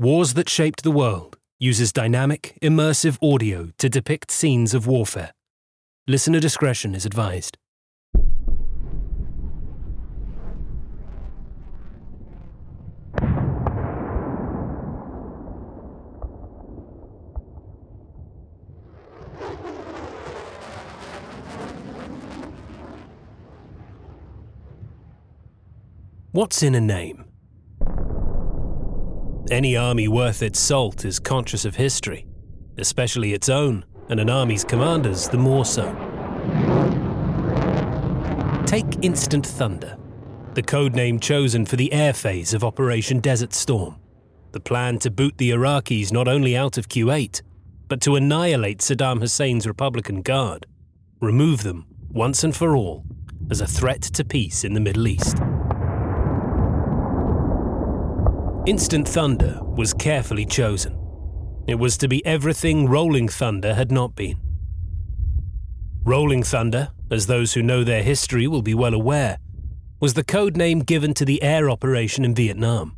Wars That Shaped the World uses dynamic, immersive audio to depict scenes of warfare. Listener discretion is advised. What's in a name? Any army worth its salt is conscious of history, especially its own, and an army's commanders the more so. Take Instant Thunder, the code name chosen for the air phase of Operation Desert Storm, the plan to boot the Iraqis not only out of Kuwait, but to annihilate Saddam Hussein's Republican Guard, remove them once and for all as a threat to peace in the Middle East. Instant Thunder was carefully chosen. It was to be everything Rolling Thunder had not been. Rolling Thunder, as those who know their history will be well aware, was the code name given to the air operation in Vietnam.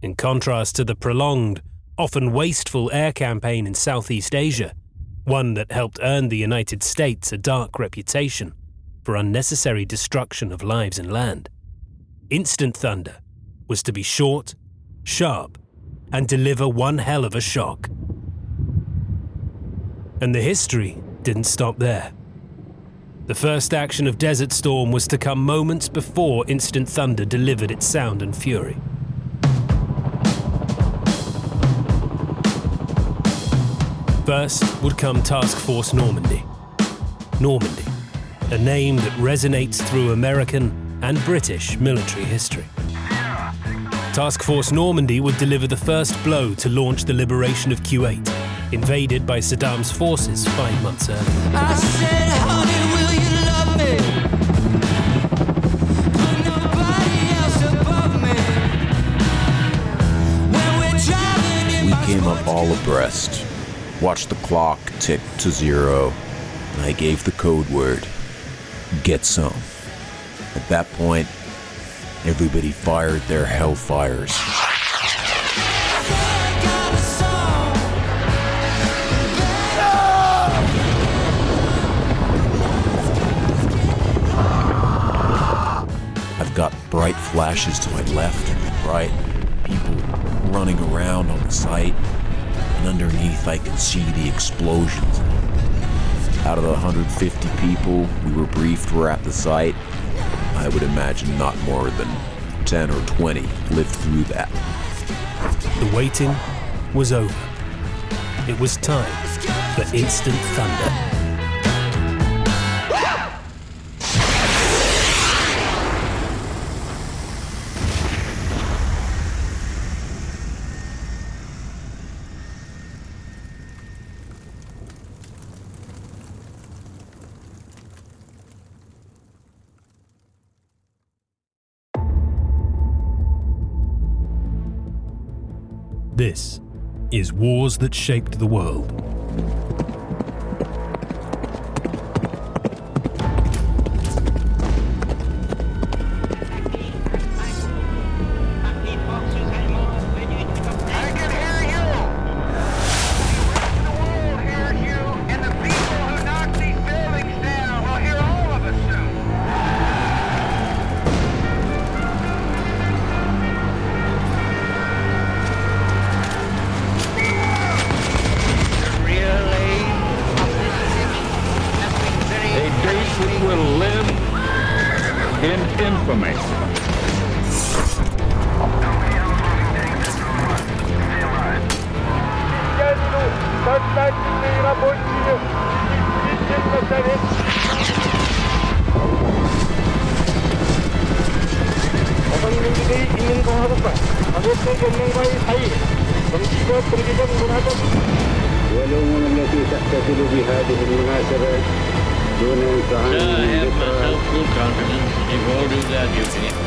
In contrast to the prolonged, often wasteful air campaign in Southeast Asia, one that helped earn the United States a dark reputation for unnecessary destruction of lives and land. Instant Thunder was to be short, sharp, and deliver one hell of a shock. And the history didn't stop there. The first action of Desert Storm was to come moments before Instant Thunder delivered its sound and fury. First would come Task Force Normandy. Normandy, a name that resonates through American and British military history. Task Force Normandy would deliver the first blow to launch the liberation of Kuwait, invaded by Saddam's forces five months earlier. I said, honey, will you love me? Put nobody else above me. When we're driving in We my came up all abreast, watched the clock tick to zero, and I gave the code word get some. At that point, everybody fired their hellfires. I've got bright flashes to my left and right, people running around on the site, and underneath I can see the explosions. Out of the 150 people we were briefed were at the site, I would imagine not more than 10 or 20 lived through that. The waiting was over. It was time for instant thunder. Wars That Shaped the World. والأمور التي تحتفل بهذه المناسبة دون انتهاء I من have ذكرى myself full confidence that you all do their duty.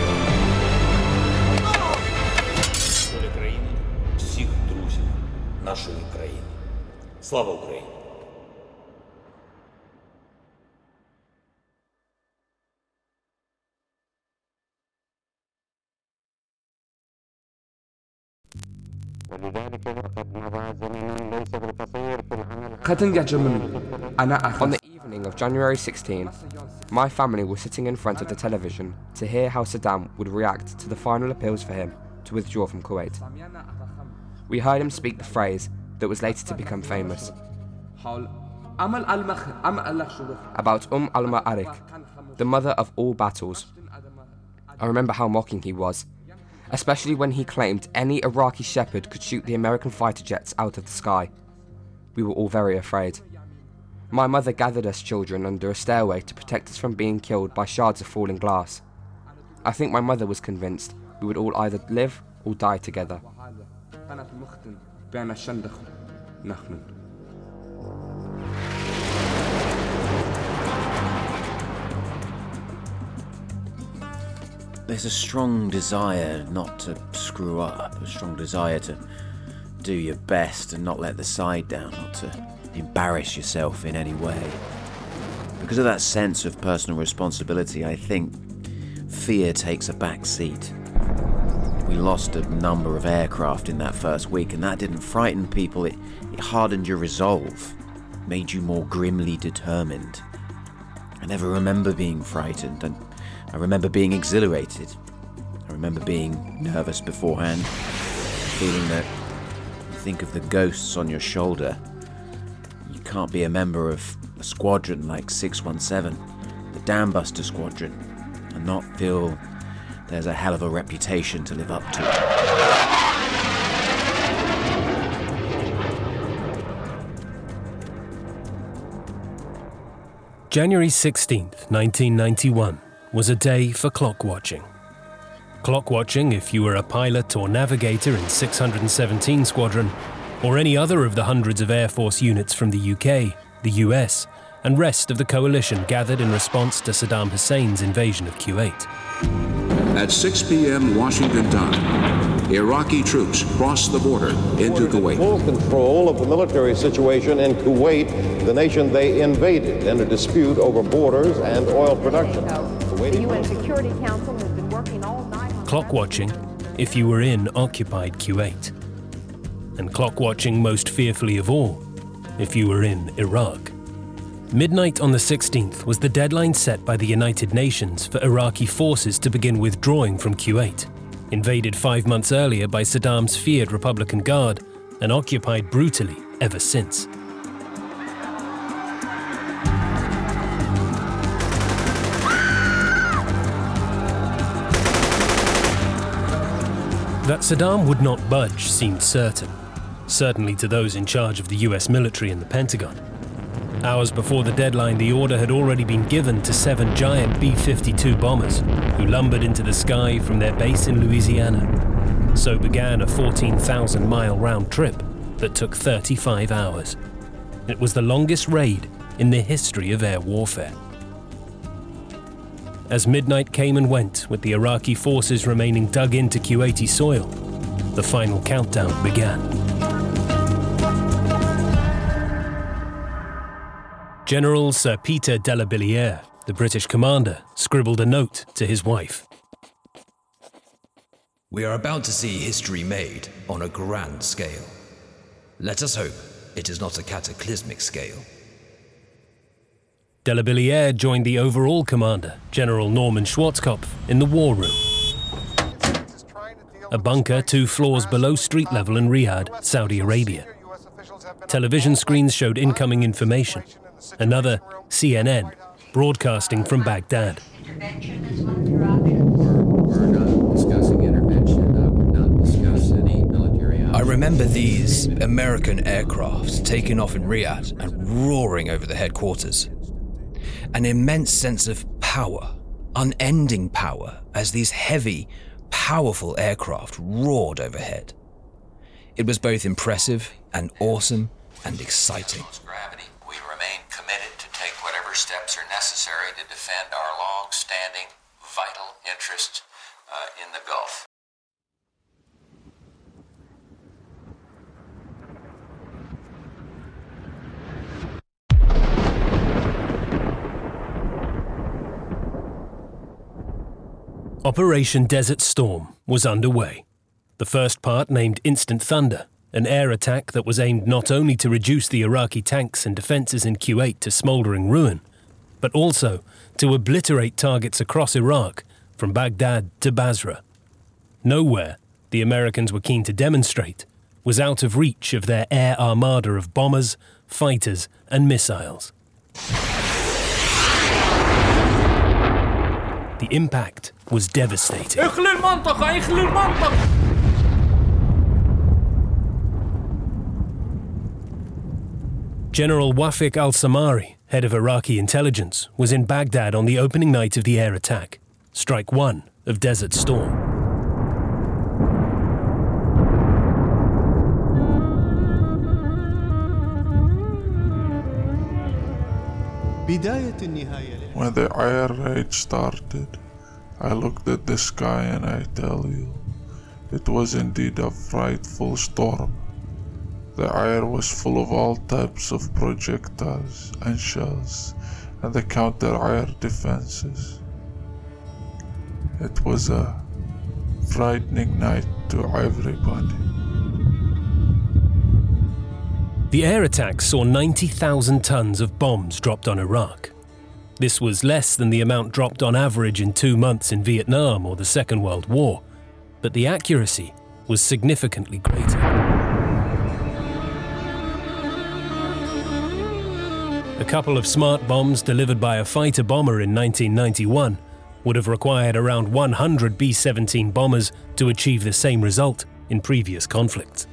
нашої країни. Слава Україні! On the evening of January 16, my family was sitting in front of the television to hear how Saddam would react to the final appeals for him to withdraw from Kuwait. We heard him speak the phrase that was later to become famous about Umm al Ma'arik, the mother of all battles. I remember how mocking he was, especially when he claimed any Iraqi shepherd could shoot the American fighter jets out of the sky. We were all very afraid. My mother gathered us children under a stairway to protect us from being killed by shards of falling glass. I think my mother was convinced we would all either live or die together. There's a strong desire not to screw up, a strong desire to do your best and not let the side down, not to embarrass yourself in any way. Because of that sense of personal responsibility, I think fear takes a back seat. We lost a number of aircraft in that first week, and that didn't frighten people, it, it hardened your resolve, made you more grimly determined. I never remember being frightened, and I remember being exhilarated. I remember being nervous beforehand, feeling that think of the ghosts on your shoulder. You can't be a member of a squadron like 617, the Dam Buster Squadron, and not feel there's a hell of a reputation to live up to. January 16th, 1991, was a day for clock watching. Clock watching if you were a pilot or navigator in 617 Squadron, or any other of the hundreds of Air Force units from the UK, the US, and rest of the coalition gathered in response to Saddam Hussein's invasion of Kuwait. At 6 p.m. Washington time, Iraqi troops crossed the border into Kuwait. Full control of the military situation in Kuwait, the nation they invaded, in a dispute over borders and oil production. The UN Security Council has been working all night. Clock watching if you were in occupied Kuwait. And clock watching most fearfully of all if you were in Iraq. Midnight on the 16th was the deadline set by the United Nations for Iraqi forces to begin withdrawing from Kuwait, invaded five months earlier by Saddam's feared Republican Guard and occupied brutally ever since. That Saddam would not budge seemed certain, certainly to those in charge of the US military and the Pentagon. Hours before the deadline, the order had already been given to seven giant B 52 bombers who lumbered into the sky from their base in Louisiana. So began a 14,000 mile round trip that took 35 hours. It was the longest raid in the history of air warfare. As midnight came and went, with the Iraqi forces remaining dug into Kuwaiti soil, the final countdown began. General Sir Peter de la Billiere, the British commander, scribbled a note to his wife. We are about to see history made on a grand scale. Let us hope it is not a cataclysmic scale. De la Billiere joined the overall commander, General Norman Schwarzkopf, in the war room. A bunker two floors below street level in Riyadh, Saudi Arabia. Television screens showed incoming information. Another, CNN, broadcasting from Baghdad. I remember these American aircrafts taking off in Riyadh and roaring over the headquarters. An immense sense of power, unending power, as these heavy, powerful aircraft roared overhead. It was both impressive and awesome and exciting. Gravity. We remain committed to take whatever steps are necessary to defend our long-standing, vital interests uh, in the Gulf. Operation Desert Storm was underway. The first part, named Instant Thunder, an air attack that was aimed not only to reduce the Iraqi tanks and defences in Kuwait to smouldering ruin, but also to obliterate targets across Iraq, from Baghdad to Basra. Nowhere, the Americans were keen to demonstrate, was out of reach of their air armada of bombers, fighters, and missiles. The impact was devastating. General Wafik al Samari, head of Iraqi intelligence, was in Baghdad on the opening night of the air attack, Strike 1 of Desert Storm. When the air raid started, I looked at the sky and I tell you, it was indeed a frightful storm. The air was full of all types of projectiles and shells and the counter air defenses. It was a frightening night to everybody. The air attack saw 90,000 tons of bombs dropped on Iraq. This was less than the amount dropped on average in two months in Vietnam or the Second World War, but the accuracy was significantly greater. A couple of smart bombs delivered by a fighter bomber in 1991 would have required around 100 B 17 bombers to achieve the same result in previous conflicts.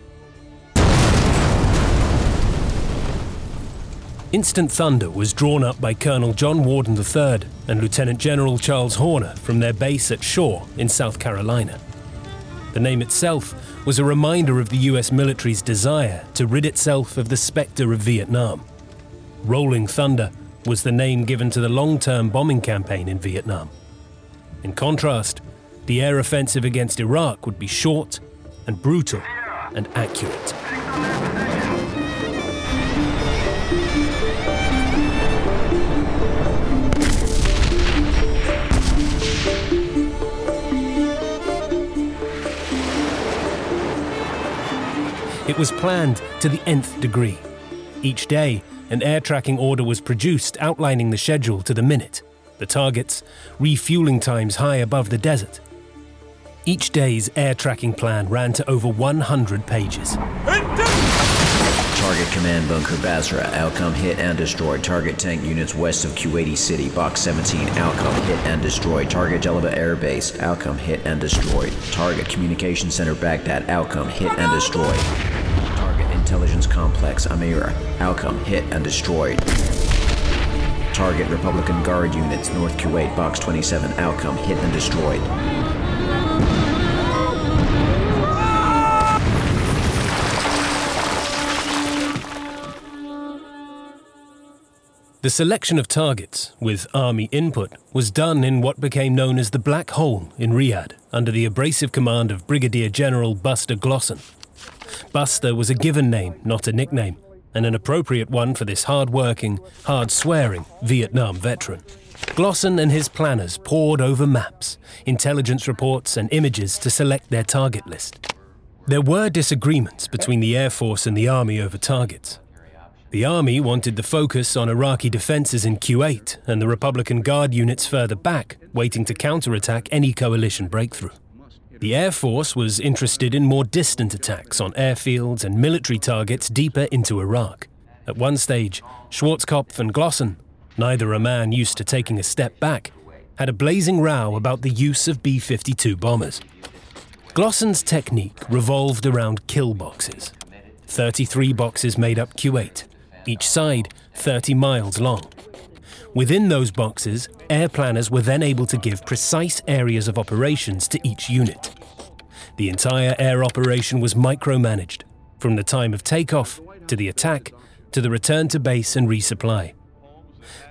Instant Thunder was drawn up by Colonel John Warden III and Lieutenant General Charles Horner from their base at Shaw in South Carolina. The name itself was a reminder of the US military's desire to rid itself of the spectre of Vietnam. Rolling Thunder was the name given to the long term bombing campaign in Vietnam. In contrast, the air offensive against Iraq would be short and brutal and accurate. It was planned to the nth degree. Each day, an air tasking order was produced outlining the schedule to the minute, the targets, refueling times high above the desert. Each day's air tasking plan ran to over 100 pages. Target command bunker Basra. Outcome hit and destroyed. Target tank units west of Kuwaiti City. Box 17. Outcome hit and destroyed. Target Jalibah Air Base. Outcome hit and destroyed. Target Communication Center Baghdad. Outcome hit and destroyed. Intelligence Complex Amira. Outcome hit and destroyed. Target Republican Guard units North Kuwait. Box 27. Outcome hit and destroyed. The selection of targets, with Army input, was done in what became known as the Black Hole in Riyadh, under the abrasive command of Brigadier General Buster Glosson. Buster was a given name, not a nickname, and an appropriate one for this hard working, hard swearing Vietnam veteran. Glosson and his planners pored over maps, intelligence reports, and images to select their target list. There were disagreements between the Air Force and the Army over targets. The Army wanted the focus on Iraqi defences in Kuwait and the Republican Guard units further back, waiting to counterattack any coalition breakthrough. The Air Force was interested in more distant attacks on airfields and military targets deeper into Iraq. At one stage, Schwarzkopf and Glosson, neither a man used to taking a step back, had a blazing row about the use of B 52 bombers. Glosson's technique revolved around kill boxes. 33 boxes made up Kuwait, each side 30 miles long. Within those boxes, air planners were then able to give precise areas of operations to each unit. The entire air operation was micromanaged, from the time of takeoff to the attack to the return to base and resupply.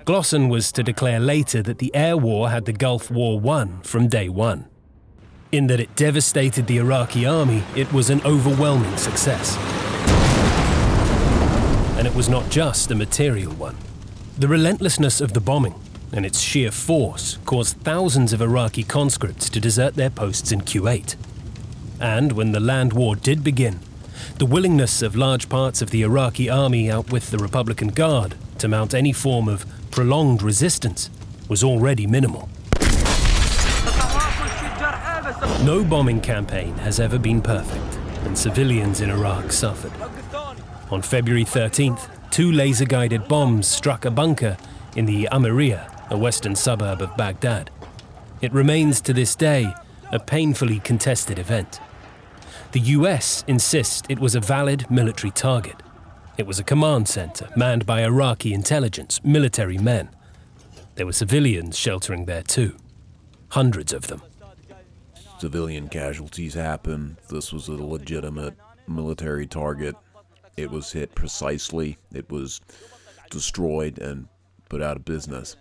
Glosson was to declare later that the air war had the Gulf War won from day one. In that it devastated the Iraqi army, it was an overwhelming success. And it was not just a material one. The relentlessness of the bombing and its sheer force caused thousands of Iraqi conscripts to desert their posts in Kuwait. And when the land war did begin, the willingness of large parts of the Iraqi army out with the Republican Guard to mount any form of prolonged resistance was already minimal. No bombing campaign has ever been perfect, and civilians in Iraq suffered. On February 13th, two laser guided bombs struck a bunker in the Amiriya, a western suburb of Baghdad. It remains to this day a painfully contested event. The US insists it was a valid military target. It was a command center manned by Iraqi intelligence, military men. There were civilians sheltering there too. Hundreds of them. Civilian casualties happened. This was a legitimate military target. It was hit precisely. It was destroyed and put out of business.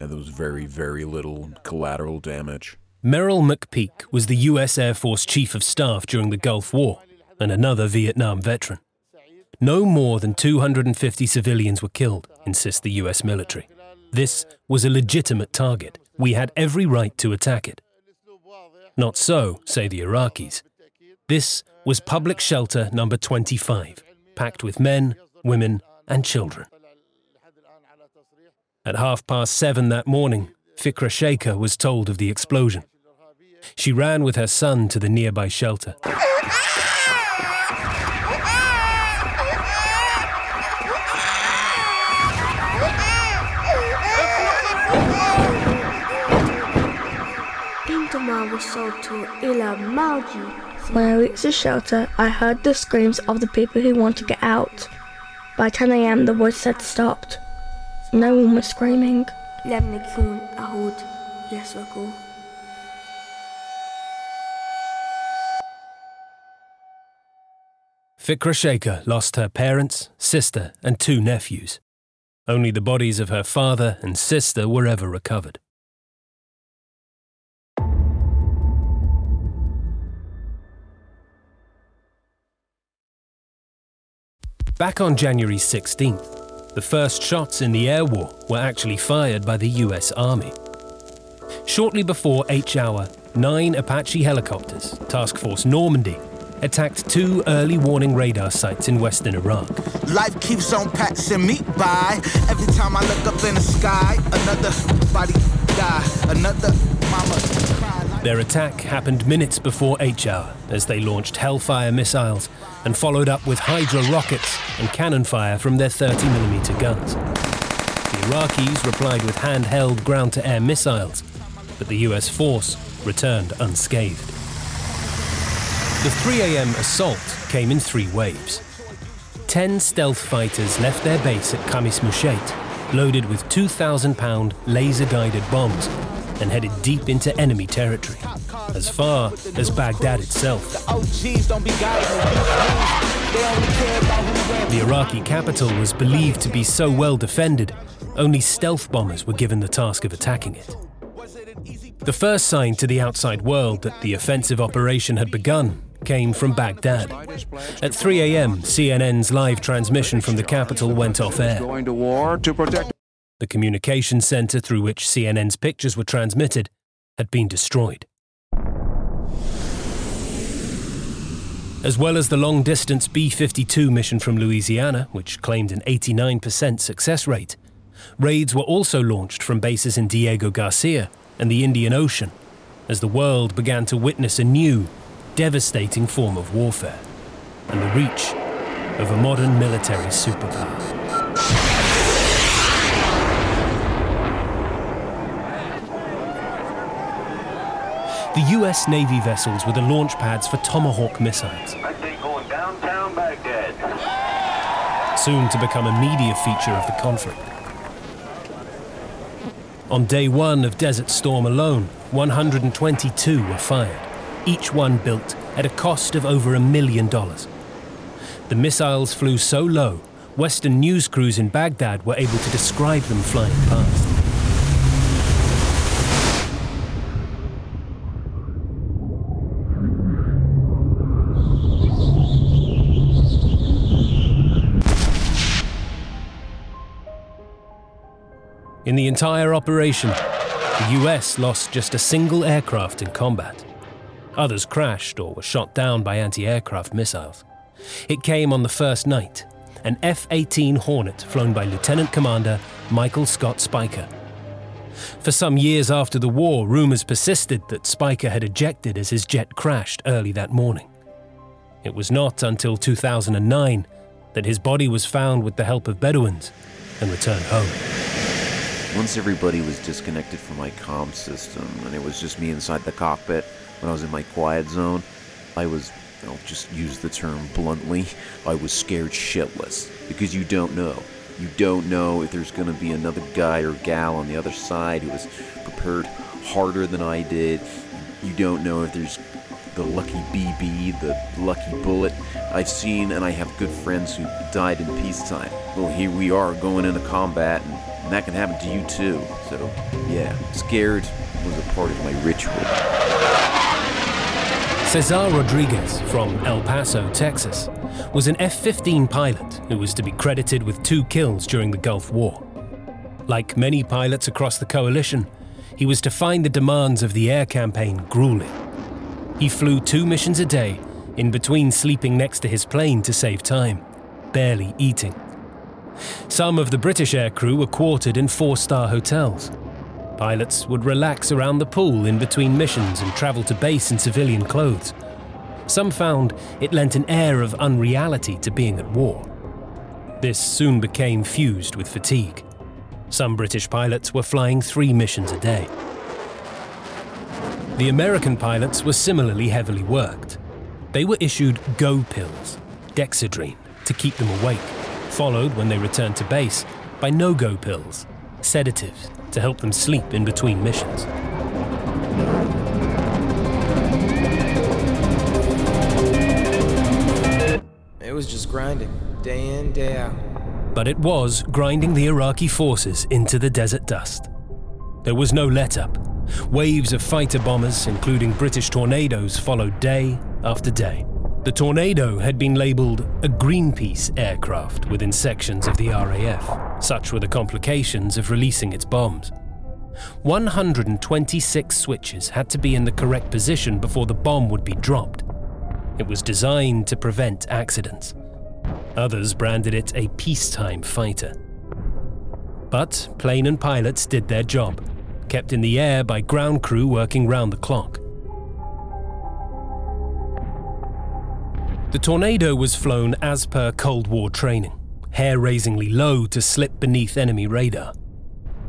And there was very, very little collateral damage. Merrill McPeak was the US Air Force Chief of Staff during the Gulf War and another Vietnam veteran. No more than 250 civilians were killed, insists the US military. This was a legitimate target. We had every right to attack it. Not so, say the Iraqis. This was public shelter number 25, packed with men, women, and children. At half past seven that morning, Fikra Shaker was told of the explosion. She ran with her son to the nearby shelter. Was sold to Ila. When I reached the shelter, I heard the screams of the people who want to get out. By 10 a.m., the voice had stopped. No one was screaming. لم نكن أعود يسرق Fikra Shaker lost her parents, sister, and two nephews. Only the bodies of her father and sister were ever recovered. Back on January 16th, the first shots in the air war were actually fired by the US Army. Shortly before H hour, nine Apache helicopters, Task Force Normandy, attacked two early warning radar sites in western Iraq. Life keeps on passing me by. Every time I look up in the sky, another body die, another mama. Their attack happened minutes before H hour as they launched Hellfire missiles and followed up with Hydra rockets and cannon fire from their 30mm guns. The Iraqis replied with handheld ground to air missiles, but the US force returned unscathed. The 3 a.m. assault came in three waves. Ten stealth fighters left their base at Khamis Musheit, loaded with 2,000 pound laser guided bombs, and headed deep into enemy territory, as far as Baghdad itself. The Iraqi capital was believed to be so well defended, only stealth bombers were given the task of attacking it. The first sign to the outside world that the offensive operation had begun came from Baghdad. At 3 a.m., CNN's live transmission from the capital went off air. Going to war to protect. The communication center through which CNN's pictures were transmitted had been destroyed. As well as the long distance B 52 mission from Louisiana, which claimed an 89% success rate, raids were also launched from bases in Diego Garcia and the Indian Ocean as the world began to witness a new, devastating form of warfare and the reach of a modern military superpower. The US Navy vessels were the launch pads for Tomahawk missiles. going downtown Baghdad. soon to become a media feature of the conflict. On day one of Desert Storm alone, 122 were fired, each one built at a cost of over a million dollars. The missiles flew so low, Western news crews in Baghdad were able to describe them flying past. In the entire operation, the US lost just a single aircraft in combat. Others crashed or were shot down by anti aircraft missiles. It came on the first night, an F 18 Hornet flown by Lieutenant Commander Michael Scott Speicher. For some years after the war, rumours persisted that Speicher had ejected as his jet crashed early that morning. It was not until 2009 that his body was found with the help of Bedouins and returned home. Once everybody was disconnected from my comm system and it was just me inside the cockpit when I was in my quiet zone, I was, I'll just use the term bluntly, I was scared shitless because you don't know. You don't know if there's going to be another guy or gal on the other side who was prepared harder than I did. You don't know if there's the lucky BB, the lucky bullet. I've seen and I have good friends who died in peacetime. Well, here we are going into combat, and, and that can happen to you too. So, yeah, scared was a part of my ritual. Cesar Rodriguez from El Paso, Texas, was an F 15 pilot who was to be credited with two kills during the Gulf War. Like many pilots across the coalition, he was to find the demands of the air campaign grueling. He flew two missions a day, in between sleeping next to his plane to save time, barely eating. Some of the British aircrew were quartered in four star hotels. Pilots would relax around the pool in between missions and travel to base in civilian clothes. Some found it lent an air of unreality to being at war. This soon became fused with fatigue. Some British pilots were flying three missions a day. The American pilots were similarly heavily worked. They were issued go pills, Dexedrine, to keep them awake, followed when they returned to base by no go pills, sedatives, to help them sleep in between missions. It was just grinding, day in, day out. But it was grinding the Iraqi forces into the desert dust. There was no let up. Waves of fighter bombers, including British tornadoes, followed day after day. The Tornado had been labelled a Greenpeace aircraft within sections of the RAF. Such were the complications of releasing its bombs. 126 switches had to be in the correct position before the bomb would be dropped. It was designed to prevent accidents. Others branded it a peacetime fighter. But plane and pilots did their job, kept in the air by ground crew working round the clock. The Tornado was flown as per Cold War training, hair raisingly low to slip beneath enemy radar.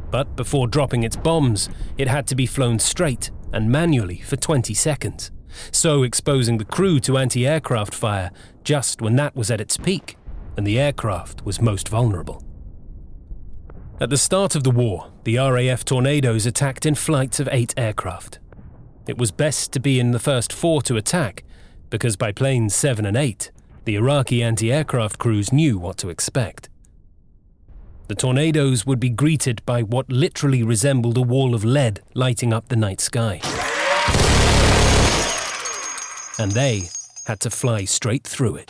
But before dropping its bombs, it had to be flown straight and manually for 20 seconds, so exposing the crew to anti aircraft fire just when that was at its peak and the aircraft was most vulnerable. At the start of the war, the RAF Tornadoes attacked in flights of eight aircraft. It was best to be in the first four to attack, because by planes 7 and 8, the Iraqi anti aircraft crews knew what to expect. The tornadoes would be greeted by what literally resembled a wall of lead lighting up the night sky. And they had to fly straight through it.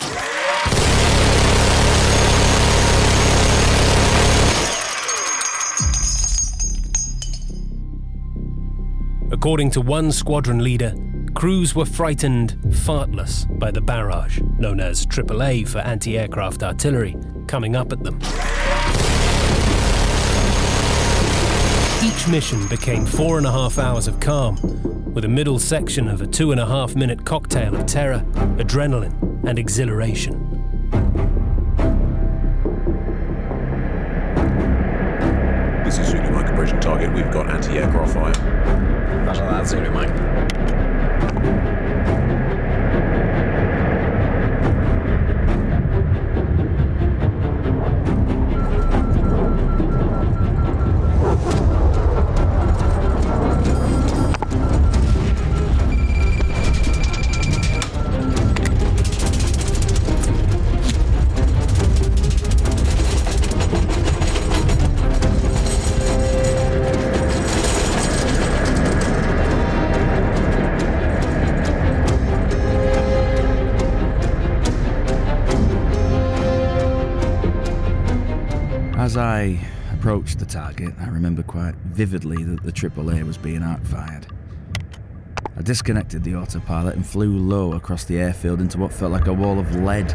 According to one squadron leader, crews were frightened fartless by the barrage, known as AAA for anti aircraft artillery, coming up at them. Each mission became four and a half hours of calm, with a middle section of a two and a half minute cocktail of terror, adrenaline, and exhilaration. This is Zulu Mike approaching target. We've got anti-aircraft fire. Roger that, Zulu Mike. I approached the target, I remember quite vividly that the AAA was being arc fired. I disconnected the autopilot and flew low across the airfield into what felt like a wall of lead.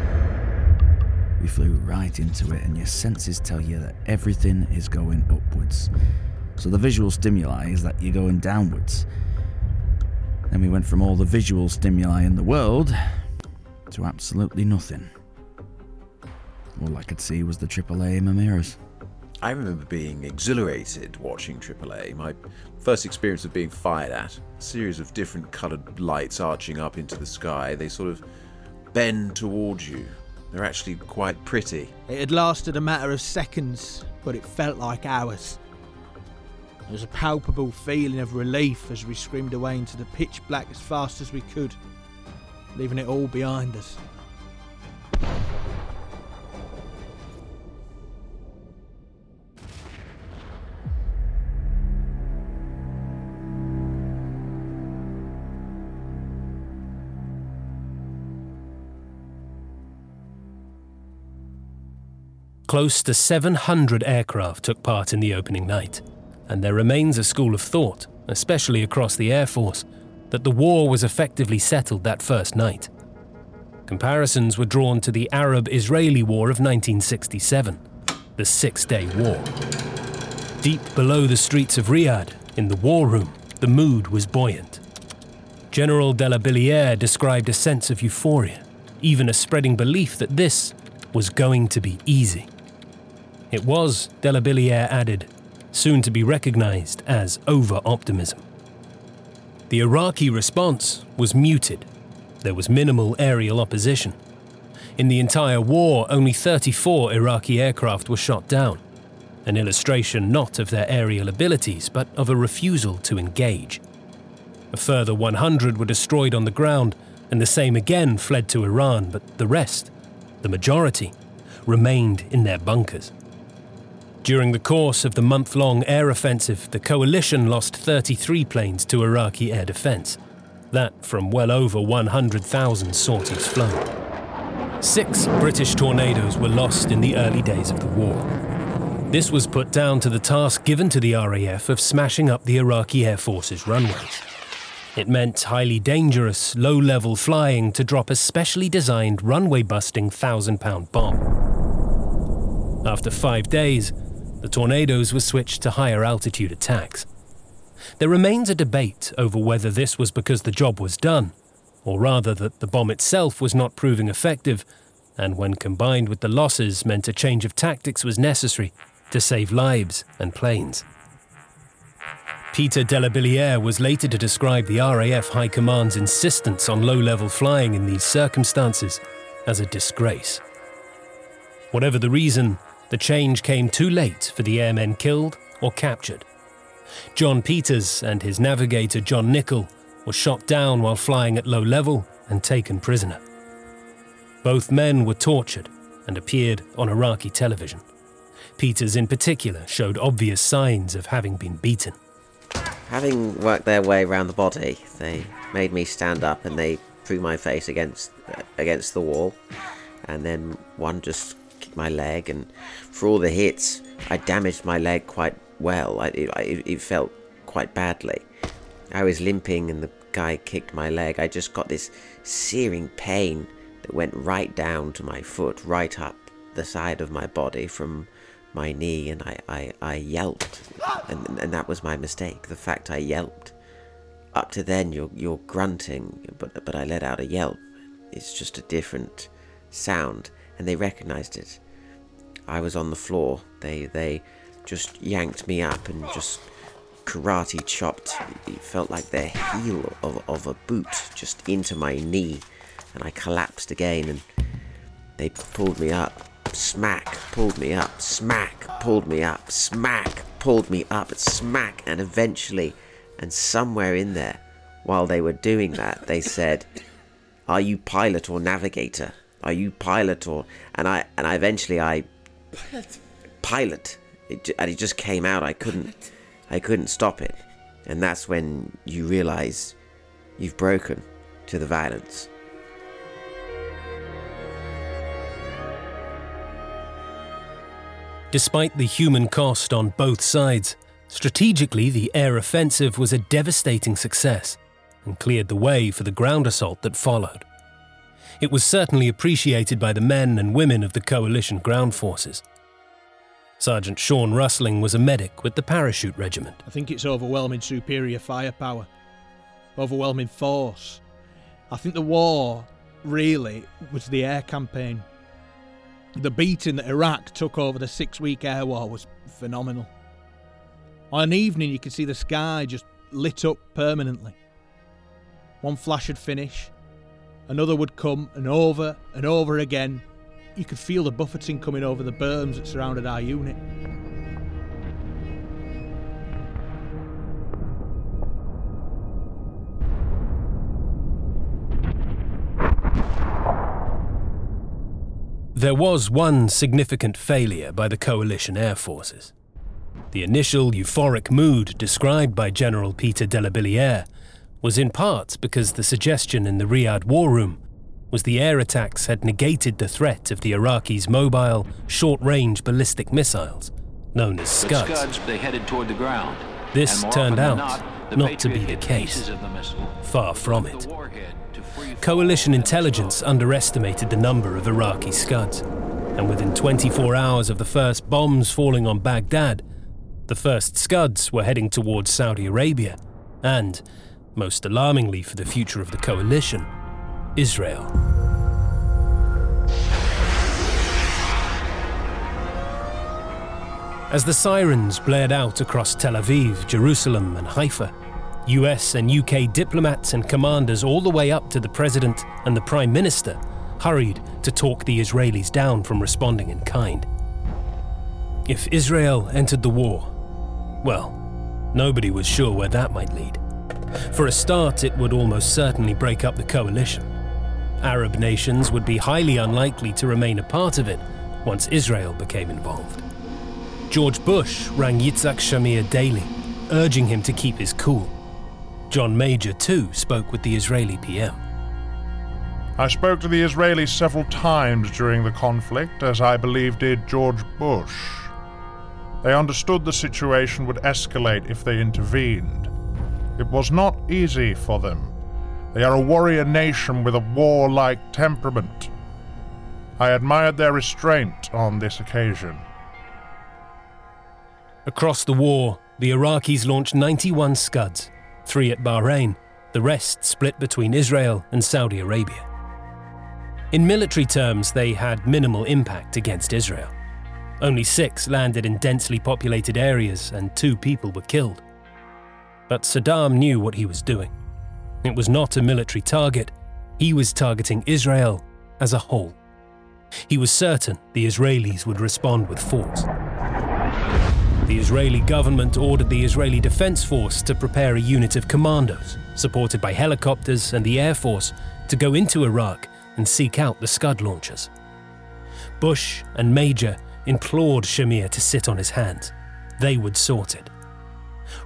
We flew right into it, and your senses tell you that everything is going upwards. So the visual stimuli is that you're going downwards. Then we went from all the visual stimuli in the world to absolutely nothing. All I could see was the AAA in my mirrors. I remember being exhilarated watching AAA. My first experience of being fired at. A series of different coloured lights arching up into the sky. They sort of bend towards you. They're actually quite pretty. It had lasted a matter of seconds, but it felt like hours. There was a palpable feeling of relief as we screamed away into the pitch black as fast as we could, leaving it all behind us. Close to 700 aircraft took part in the opening night, and there remains a school of thought, especially across the Air Force, that the war was effectively settled that first night. Comparisons were drawn to the Arab Israeli War of 1967, the Six Day War. Deep below the streets of Riyadh, in the war room, the mood was buoyant. General de la Billière described a sense of euphoria, even a spreading belief that this was going to be easy. It was, de la Billière added, soon to be recognized as over optimism. The Iraqi response was muted. There was minimal aerial opposition. In the entire war, only 34 Iraqi aircraft were shot down, an illustration not of their aerial abilities, but of a refusal to engage. A further 100 were destroyed on the ground, and the same again fled to Iran, but the rest, the majority, remained in their bunkers. During the course of the month long air offensive, the coalition lost 33 planes to Iraqi air defense. That from well over 100,000 sorties flown. Six British tornadoes were lost in the early days of the war. This was put down to the task given to the RAF of smashing up the Iraqi Air Force's runways. It meant highly dangerous, low level flying to drop a specially designed runway busting thousand pound bomb. After five days, the tornadoes were switched to higher altitude attacks. There remains a debate over whether this was because the job was done, or rather that the bomb itself was not proving effective, and when combined with the losses, meant a change of tactics was necessary to save lives and planes. Peter de la Billiere was later to describe the RAF High Command's insistence on low level flying in these circumstances as a disgrace. Whatever the reason, the change came too late for the airmen killed or captured. John Peters and his navigator John Nichol were shot down while flying at low level and taken prisoner. Both men were tortured and appeared on Iraqi television. Peters, in particular, showed obvious signs of having been beaten. Having worked their way around the body, they made me stand up and they threw my face against against the wall, and then one just my leg, and for all the hits, I damaged my leg quite well. I, it, it felt quite badly. I was limping, and the guy kicked my leg. I just got this searing pain that went right down to my foot, right up the side of my body from my knee and I, I, I yelped and, and that was my mistake the fact I yelped up to then you're, you're grunting but, but I let out a yelp it's just a different sound and they recognized it I was on the floor. They they just yanked me up and just karate chopped, it felt like the heel of, of a boot just into my knee, and I collapsed again, and they pulled me up, smack, pulled me up, smack, pulled me up, smack, pulled me up, smack, and eventually, and somewhere in there, while they were doing that, they said, "Are you pilot or navigator? Are you pilot or?" And I and I eventually I pilot, it, and it just came out. I couldn't, I couldn't stop it, and that's when you realize you've broken to the violence. Despite the human cost on both sides, strategically the air offensive was a devastating success and cleared the way for the ground assault that followed. It was certainly appreciated by the men and women of the coalition ground forces. Sergeant Sean Rustling was a medic with the parachute regiment. I think it's overwhelming superior firepower, overwhelming force. I think the war really was the air campaign. The beating that Iraq took over the six week air war was phenomenal. On an evening, you could see the sky just lit up permanently. One flash had finish, another would come, and over and over again. You could feel the buffeting coming over the berms that surrounded our unit. There was one significant failure by the coalition air forces. The initial euphoric mood described by General Peter de la Billiere was in part because the suggestion in the Riyadh war room was the air attacks had negated the threat of the Iraqis' mobile, short range ballistic missiles, known as Scuds. Scuds, they headed toward the ground. This turned out not, not to be the case. the Far from it. the warhead to free Coalition intelligence underestimated the number of Iraqi Scuds, and within 24 hours of the first bombs falling on Baghdad, the first Scuds were heading towards Saudi Arabia and, most alarmingly for the future of the coalition, Israel. As the sirens blared out across Tel Aviv, Jerusalem, and Haifa, US and UK diplomats and commanders, all the way up to the President and the Prime Minister, hurried to talk the Israelis down from responding in kind. If Israel entered the war, well, nobody was sure where that might lead. For a start, it would almost certainly break up the coalition. Arab nations would be highly unlikely to remain a part of it once Israel became involved. George Bush rang Yitzhak Shamir daily, urging him to keep his cool. John Major, too, spoke with the Israeli PM. I spoke to the Israelis several times during the conflict, as I believe did George Bush. They understood the situation would escalate if they intervened. It was not easy for them. They are a warrior nation with a warlike temperament. I admired their restraint on this occasion. Across the war, the Iraqis launched 91 Scuds, three at Bahrain, the rest split between Israel and Saudi Arabia. In military terms, they had minimal impact against Israel. Only six landed in densely populated areas, and two people were killed. But Saddam knew what he was doing. It was not a military target, he was targeting Israel as a whole. He was certain the Israelis would respond with force. The Israeli government ordered the Israeli Defense Force to prepare a unit of commandos, supported by helicopters and the Air Force, to go into Iraq and seek out the Scud launchers. Bush and Major implored Shamir to sit on his hands. They would sort it.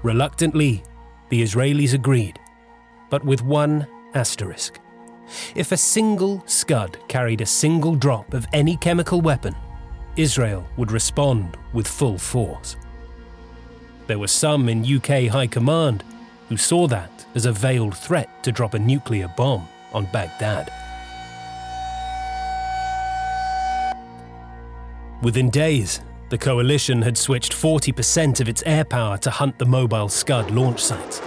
Reluctantly, the Israelis agreed, but with one asterisk. If a single Scud carried a single drop of any chemical weapon, Israel would respond with full force. There were some in UK High Command who saw that as a veiled threat to drop a nuclear bomb on Baghdad. Within days, the coalition had switched 40% of its air power to hunt the mobile Scud launch sites.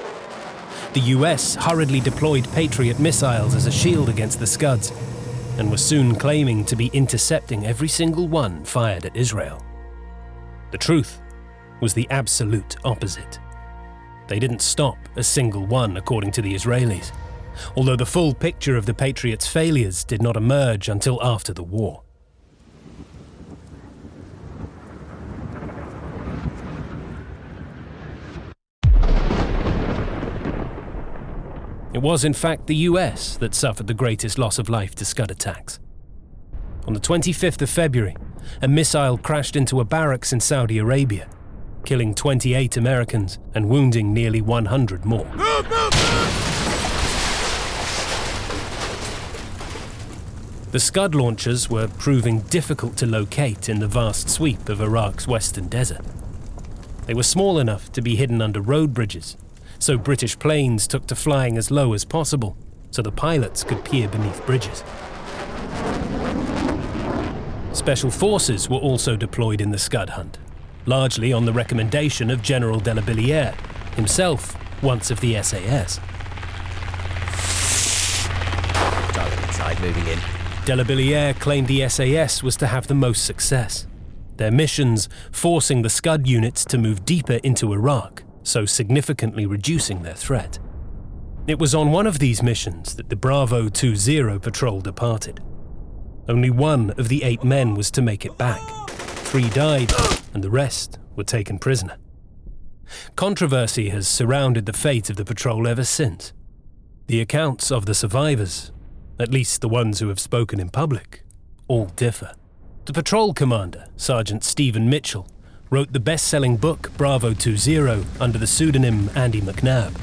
The US hurriedly deployed Patriot missiles as a shield against the Scuds, and was soon claiming to be intercepting every single one fired at Israel. The truth was the absolute opposite. they didn't stop a single one, according to the Israelis, although the full picture of the Patriots' failures did not emerge until after the war. It was, in fact, the US that suffered the greatest loss of life to Scud attacks. On the 25th of February, a missile crashed into a barracks in Saudi Arabia, killing 28 Americans and wounding nearly 100 more. Move, move, move! The Scud launchers were proving difficult to locate in the vast sweep of Iraq's western desert. They were small enough to be hidden under road bridges, so British planes took to flying as low as possible so the pilots could peer beneath bridges. Special forces were also deployed in the Scud hunt, largely on the recommendation of General de la Billière, himself once of the SAS. Moving in. De la Billière claimed the SAS was to have the most success, their missions forcing the Scud units to move deeper into Iraq, so significantly reducing their threat. It was on one of these missions that the Bravo 20 patrol departed. Only one of the eight men was to make it back. Three died, and the rest were taken prisoner. Controversy has surrounded the fate of the patrol ever since. The accounts of the survivors, at least the ones who have spoken in public, all differ. The patrol commander, Sergeant Stephen Mitchell, wrote the best selling book Bravo 20 under the pseudonym Andy McNab.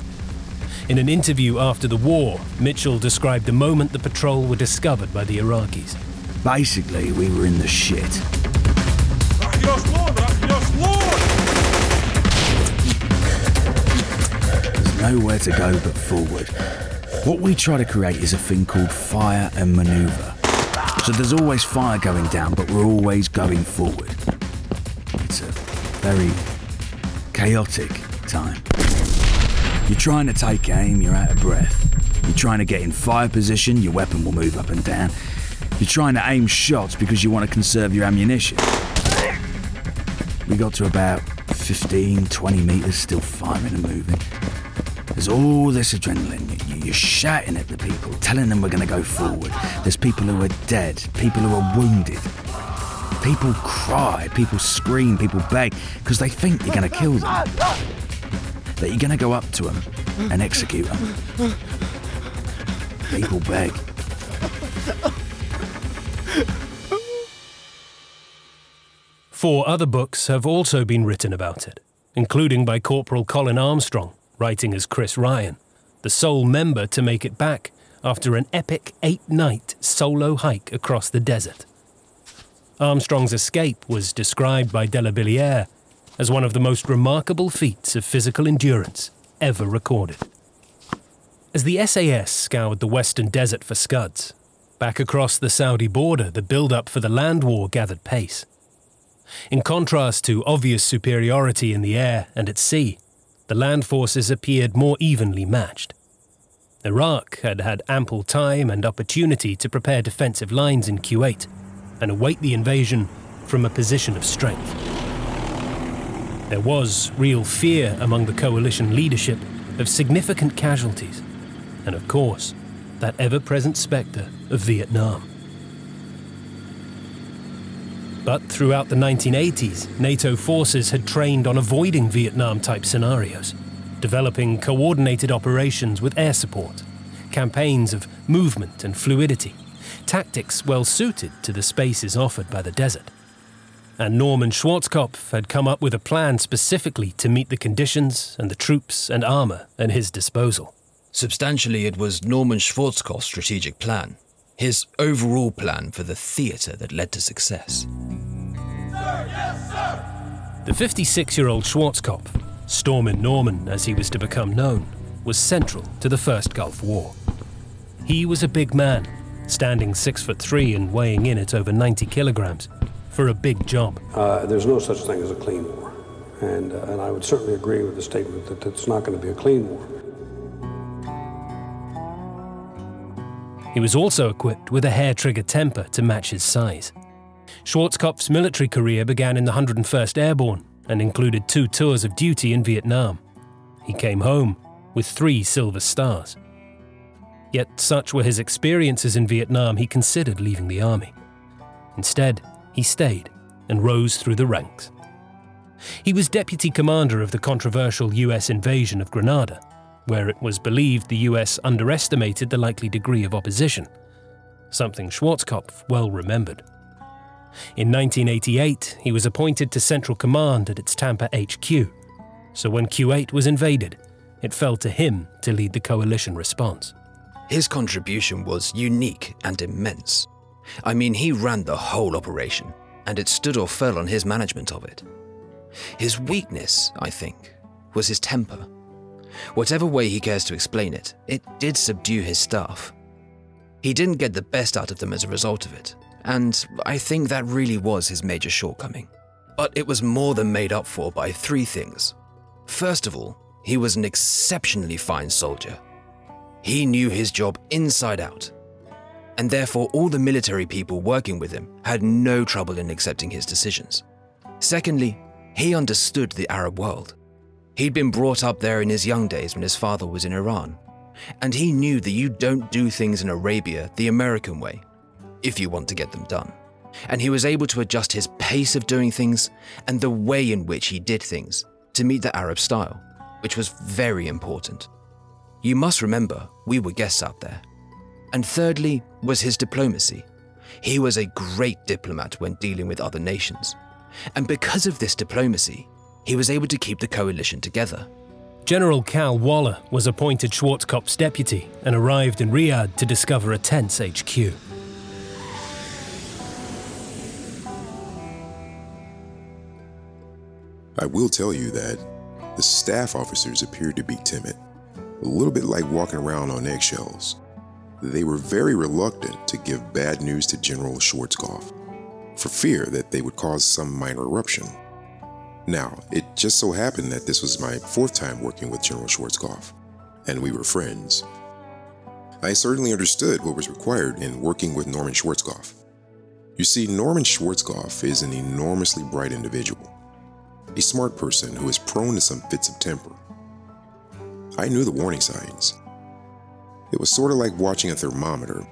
In an interview after the war, Mitchell described the moment the patrol were discovered by the Iraqis. Basically, we were in the shit. There's nowhere to go but forward. What we try to create is a thing called fire and maneuver. So there's always fire going down, but we're always going forward. It's a very chaotic time. You're trying to take aim, you're out of breath. You're trying to get in fire position, your weapon will move up and down. You're trying to aim shots because you want to conserve your ammunition. We got to about 15, 20 metres, still firing and moving. There's all this adrenaline. You- You're shouting at the people, telling them we're going to go forward. There's people who are dead, people who are wounded. People cry, people scream, people beg because they think you're going to kill them. That you're going to go up to them and execute them. People beg. Four other books have also been written about it, including by Corporal Colin Armstrong, writing as Chris Ryan, the sole member to make it back after an epic eight night solo hike across the desert. Armstrong's escape was described by de la Billière as one of the most remarkable feats of physical endurance ever recorded. As the SAS scoured the western desert for scuds, back across the Saudi border, the build up for the land war gathered pace. In contrast to obvious superiority in the air and at sea, the land forces appeared more evenly matched. Iraq had had ample time and opportunity to prepare defensive lines in Kuwait and await the invasion from a position of strength. There was real fear among the coalition leadership of significant casualties, and of course, that ever present spectre of Vietnam. But throughout the 1980s, NATO forces had trained on avoiding Vietnam type scenarios, developing coordinated operations with air support, campaigns of movement and fluidity, tactics well suited to the spaces offered by the desert. And Norman Schwarzkopf had come up with a plan specifically to meet the conditions and the troops and armour at his disposal. Substantially, it was Norman Schwarzkopf's strategic plan, his overall plan for the theatre that led to success. Sir, yes, sir. The 56 year old Schwarzkopf, Stormin Norman as he was to become known, was central to the First Gulf War. He was a big man, standing six foot three and weighing in at over 90 kilograms, for a big job. Uh, there's no such thing as a clean war. And, uh, and I would certainly agree with the statement that it's not going to be a clean war. He was also equipped with a hair trigger temper to match his size. Schwarzkopf's military career began in the 101st Airborne and included two tours of duty in Vietnam. he came home with three silver stars. Yet, such were his experiences in Vietnam, he considered leaving the army. Instead, he stayed and rose through the ranks. He was deputy commander of the controversial US invasion of Grenada, where it was believed the US underestimated the likely degree of opposition, something Schwarzkopf well remembered. In 1988, he was appointed to Central Command at its Tampa HQ, so when Kuwait was invaded, it fell to him to lead the coalition response. His contribution was unique and immense. I mean, he ran the whole operation, and it stood or fell on his management of it. His weakness, I think, was his temper. Whatever way he cares to explain it, it did subdue his staff. He didn't get the best out of them as a result of it, and I think that really was his major shortcoming. But it was more than made up for by three things. First of all, he was an exceptionally fine soldier. He knew his job inside out, and therefore all the military people working with him had no trouble in accepting his decisions. Secondly, he understood the Arab world. He'd been brought up there in his young days when his father was in Iran, and he knew that you don't do things in Arabia the American way, if you want to get them done. And he was able to adjust his pace of doing things and the way in which he did things to meet the Arab style, which was very important. You must remember, we were guests out there. And thirdly, was his diplomacy. He was a great diplomat when dealing with other nations. And because of this diplomacy, he was able to keep the coalition together. General Cal Waller was appointed Schwarzkopf's deputy and arrived in Riyadh to discover a tense HQ. I will tell you that the staff officers appeared to be timid, a little bit like walking around on eggshells. They were very reluctant to give bad news to General Schwarzkopf for fear that they would cause some minor eruption. Now, it just so happened that this was my fourth time working with General Schwarzkopf, and we were friends. I certainly understood what was required in working with Norman Schwarzkopf. You see, Norman Schwarzkopf is an enormously bright individual, a smart person who is prone to some fits of temper. I knew the warning signs. It was sort of like watching a thermometer.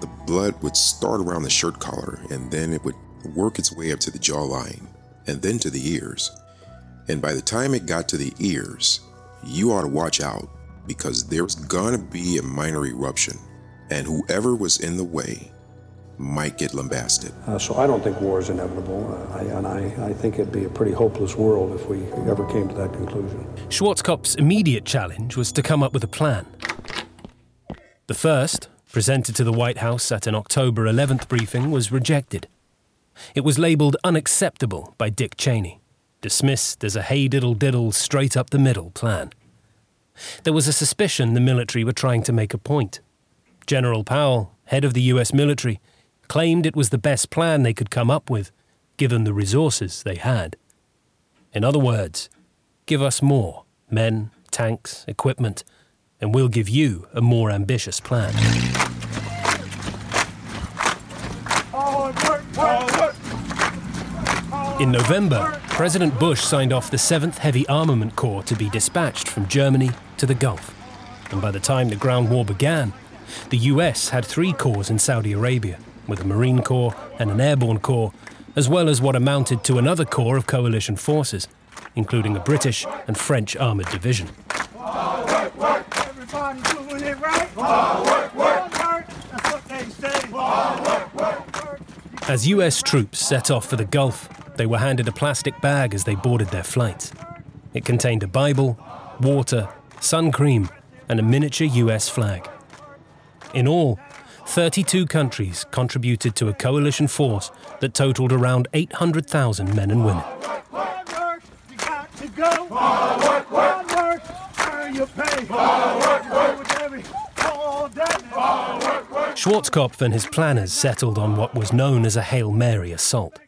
The blood would start around the shirt collar and then it would work its way up to the jawline and then to the ears. And by the time it got to the ears, you ought to watch out because there's gonna be a minor eruption, and whoever was in the way might get lambasted. Uh, so I don't think war is inevitable, uh, I, and I, I think it'd be a pretty hopeless world if we ever came to that conclusion. Schwarzkopf's immediate challenge was to come up with a plan. The first, presented to the White House at an October 11th briefing, was rejected. It was labelled unacceptable by Dick Cheney, dismissed as a hey diddle diddle straight up the middle plan. There was a suspicion the military were trying to make a point. General Powell, head of the US military, claimed it was the best plan they could come up with, given the resources they had. In other words, give us more men, tanks, equipment, and we'll give you a more ambitious plan. In November, President Bush signed off the 7th Heavy Armament Corps to be dispatched from Germany to the Gulf. And by the time the ground war began, the US had three corps in Saudi Arabia, with a Marine Corps and an Airborne Corps, as well as what amounted to another corps of coalition forces, including a British and French armoured division. As US troops set off for the Gulf, they were handed a plastic bag as they boarded their flight. It contained a Bible, water, sun cream, and a miniature US flag. In all, 32 countries contributed to a coalition force that totaled around 800,000 men and women. Schwarzkopf and his planners settled on what was known as a Hail Mary assault.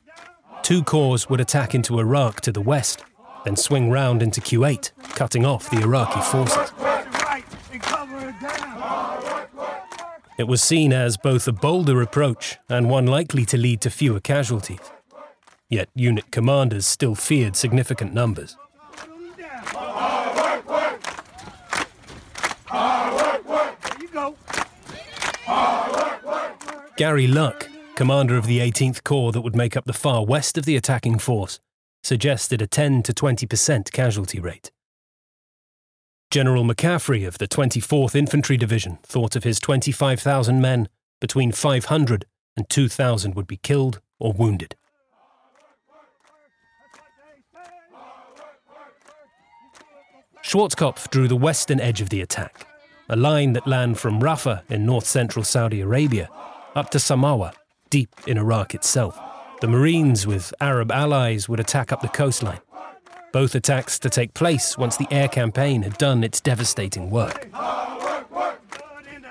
Two corps would attack into Iraq to the west, then swing round into Kuwait, cutting off the Iraqi forces. It was seen as both a bolder approach and one likely to lead to fewer casualties. Yet unit commanders still feared significant numbers. Gary Luck, commander of the 18th Corps that would make up the far west of the attacking force, suggested a 10 to 20% casualty rate. General McCaffrey of the 24th Infantry Division thought of his 25,000 men, between 500 and 2,000 would be killed or wounded. Schwarzkopf drew the western edge of the attack, a line that ran from Rafha in north central Saudi Arabia up to Samawa, deep in Iraq itself. The Marines, with Arab allies, would attack up the coastline. Both attacks to take place once the air campaign had done its devastating work.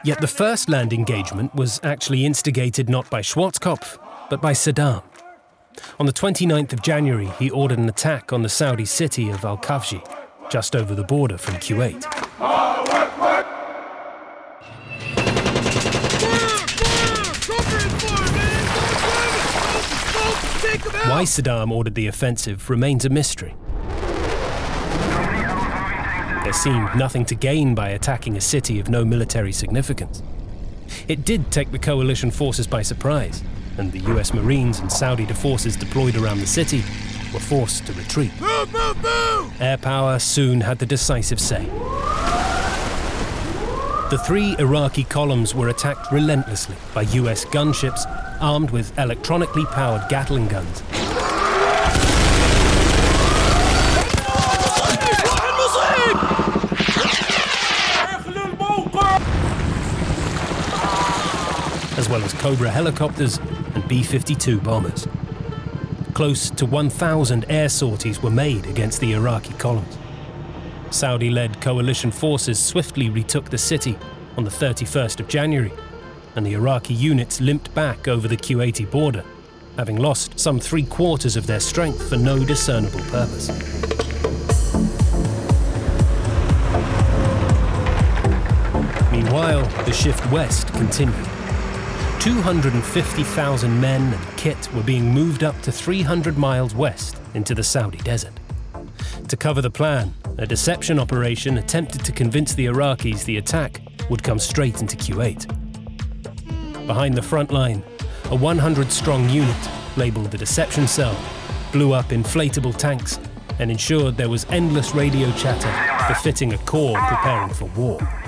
Yet the first land engagement was actually instigated not by Schwarzkopf, but by Saddam. On the 29th of January, he ordered an attack on the Saudi city of Al Khafji, just over the border from Kuwait. Why Saddam ordered the offensive remains a mystery. There seemed nothing to gain by attacking a city of no military significance. It did take the coalition forces by surprise, and the US Marines and Saudi forces deployed around the city were forced to retreat. Move, move, move! Air power soon had the decisive say. The three Iraqi columns were attacked relentlessly by US gunships armed with electronically powered Gatling guns. As well as Cobra helicopters and B 52 bombers. Close to 1,000 air sorties were made against the Iraqi columns. Saudi led coalition forces swiftly retook the city on the 31st of January, and the Iraqi units limped back over the Kuwaiti border, having lost some three quarters of their strength for no discernible purpose. Meanwhile, the shift west continued. 250,000 men and kit were being moved up to 300 miles west into the Saudi desert. To cover the plan, a deception operation attempted to convince the Iraqis the attack would come straight into Kuwait. Behind the front line, a 100 strong unit, labeled the Deception Cell, blew up inflatable tanks and ensured there was endless radio chatter befitting a corps preparing for war.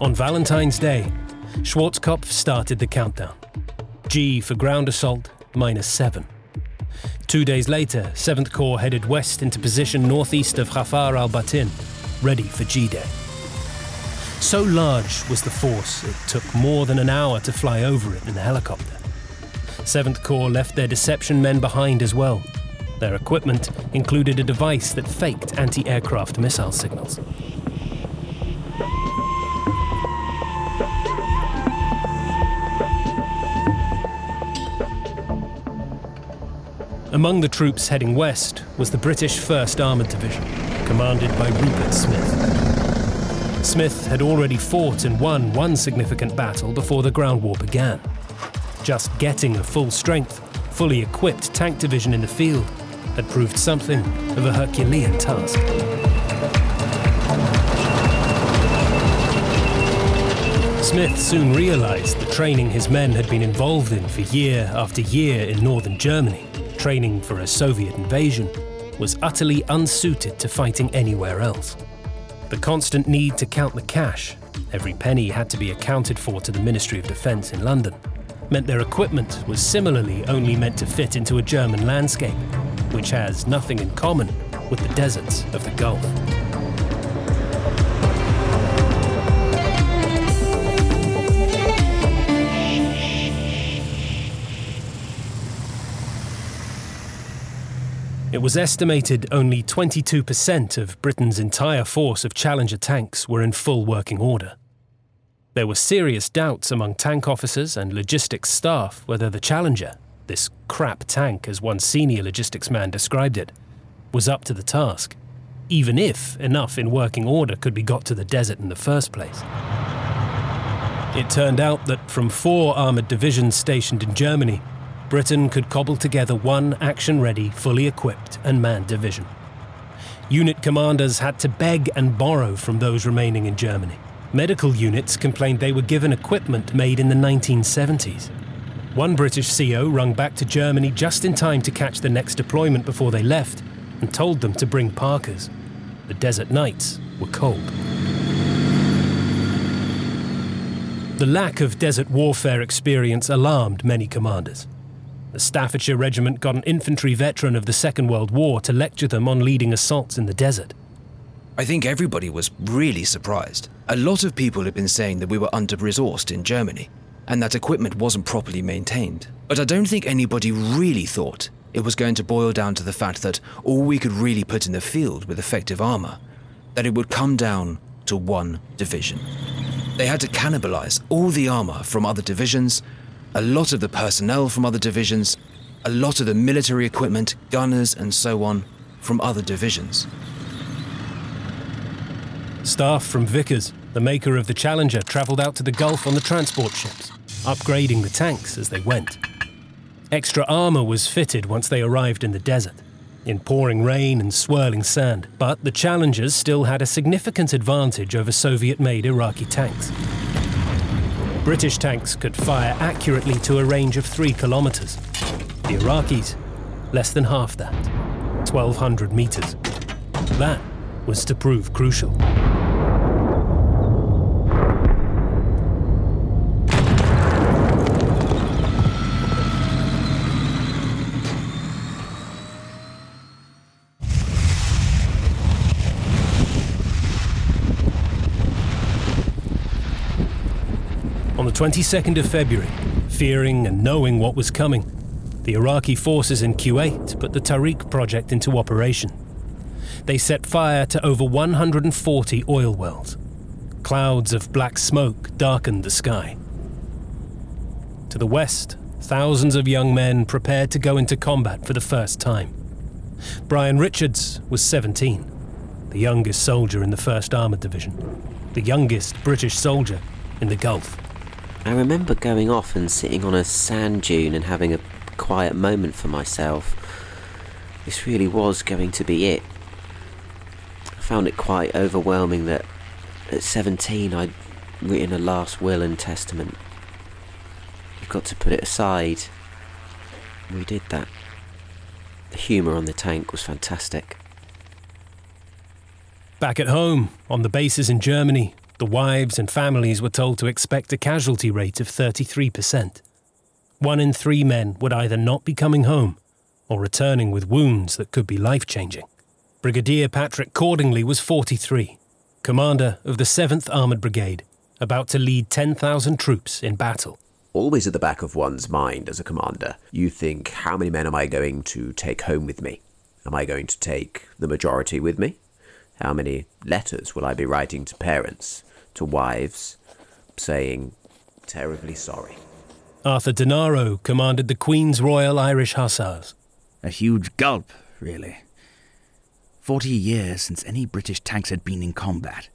On Valentine's Day, Schwarzkopf started the countdown. G for ground assault, minus seven. Two days later, 7th Corps headed west into position northeast of Hafar al Batin, ready for G Day. So large was the force, it took more than an hour to fly over it in a helicopter. 7th Corps left their deception men behind as well. Their equipment included a device that faked anti aircraft missile signals. Among the troops heading west was the British 1st Armoured Division, commanded by Rupert Smith. Smith had already fought and won one significant battle before the ground war began. Just getting a full strength, fully equipped tank division in the field had proved something of a Herculean task. Smith soon realized the training his men had been involved in for year after year in northern Germany, training for a Soviet invasion, was utterly unsuited to fighting anywhere else. The constant need to count the cash, every penny had to be accounted for to the Ministry of Defence in London, meant their equipment was similarly only meant to fit into a German landscape, which has nothing in common with the deserts of the Gulf. It was estimated only 22% of Britain's entire force of Challenger tanks were in full working order. There were serious doubts among tank officers and logistics staff whether the Challenger, this crap tank as one senior logistics man described it, was up to the task, even if enough in working order could be got to the desert in the first place. It turned out that from four armoured divisions stationed in Germany, Britain could cobble together one action ready, fully equipped, and manned division. Unit commanders had to beg and borrow from those remaining in Germany, Medical units complained they were given equipment made in the 1970s. One British CO rung back to Germany just in time to catch the next deployment before they left and told them to bring parkas. The desert nights were cold. The lack of desert warfare experience alarmed many commanders. The Staffordshire Regiment got an infantry veteran of the Second World War to lecture them on leading assaults in the desert. I think everybody was really surprised. A lot of people had been saying that we were under resourced in Germany and that equipment wasn't properly maintained. But I don't think anybody really thought it was going to boil down to the fact that all we could really put in the field with effective armour, that it would come down to one division. They had to cannibalize all the armour from other divisions, a lot of the personnel from other divisions, a lot of the military equipment, gunners, and so on from other divisions. Staff from Vickers, the maker of the Challenger, travelled out to the Gulf on the transport ships, upgrading the tanks as they went. Extra armour was fitted once they arrived in the desert, in pouring rain and swirling sand, but the Challengers still had a significant advantage over Soviet made Iraqi tanks. British tanks could fire accurately to a range of three kilometres. The Iraqis, less than half that, 1,200 metres. That was to prove crucial. 22nd of February, fearing and knowing what was coming, the Iraqi forces in Kuwait put the Tariq project into operation. They set fire to over 140 oil wells. Clouds of black smoke darkened the sky. To the west, thousands of young men prepared to go into combat for the first time. Brian Richards was 17, the youngest soldier in the 1st Armoured Division, the youngest British soldier in the Gulf. I remember going off and sitting on a sand dune and having a quiet moment for myself. This really was going to be it. I found it quite overwhelming that at 17 I'd written a last will and testament. You've got to put it aside. We did that. The humour on the tank was fantastic. Back at home, on the bases in Germany, the wives and families were told to expect a casualty rate of 33%. One in three men would either not be coming home or returning with wounds that could be life changing. Brigadier Patrick Cordingley was 43, commander of the 7th Armoured Brigade, about to lead 10,000 troops in battle. Always at the back of one's mind as a commander, you think, how many men am I going to take home with me? Am I going to take the majority with me? How many letters will I be writing to parents, to wives, saying, terribly sorry? Arthur Denaro commanded the Queen's Royal Irish Hussars. A huge gulp, really. Forty years since any British tanks had been in combat.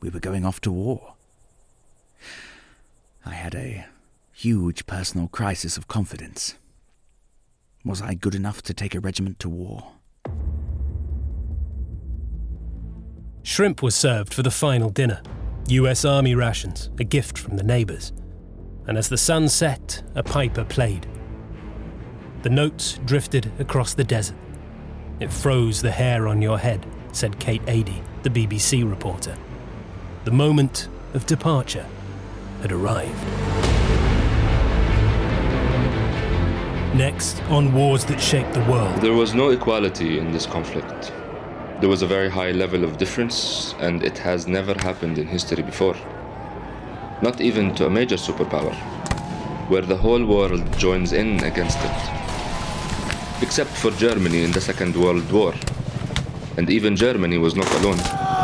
We were going off to war. I had a huge personal crisis of confidence. Was I good enough to take a regiment to war? Shrimp was served for the final dinner. US Army rations, a gift from the neighbours. And as the sun set, a piper played. The notes drifted across the desert. It froze the hair on your head, said Kate Adie, the BBC reporter. The moment of departure had arrived. Next, on wars that shaped the world. There was no equality in this conflict. There was a very high level of difference, and it has never happened in history before. Not even to a major superpower, where the whole world joins in against it. Except for Germany in the Second World War. And even Germany was not alone.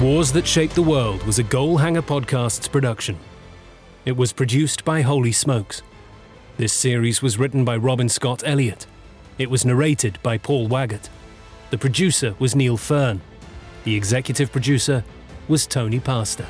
Wars That Shaped the World was a Goalhanger Podcasts production. It was produced by Holy Smokes. This series was written by Robin Scott Elliot. It was narrated by Paul Waggott. The producer was Neil Fearn. The executive producer was Tony Pastor.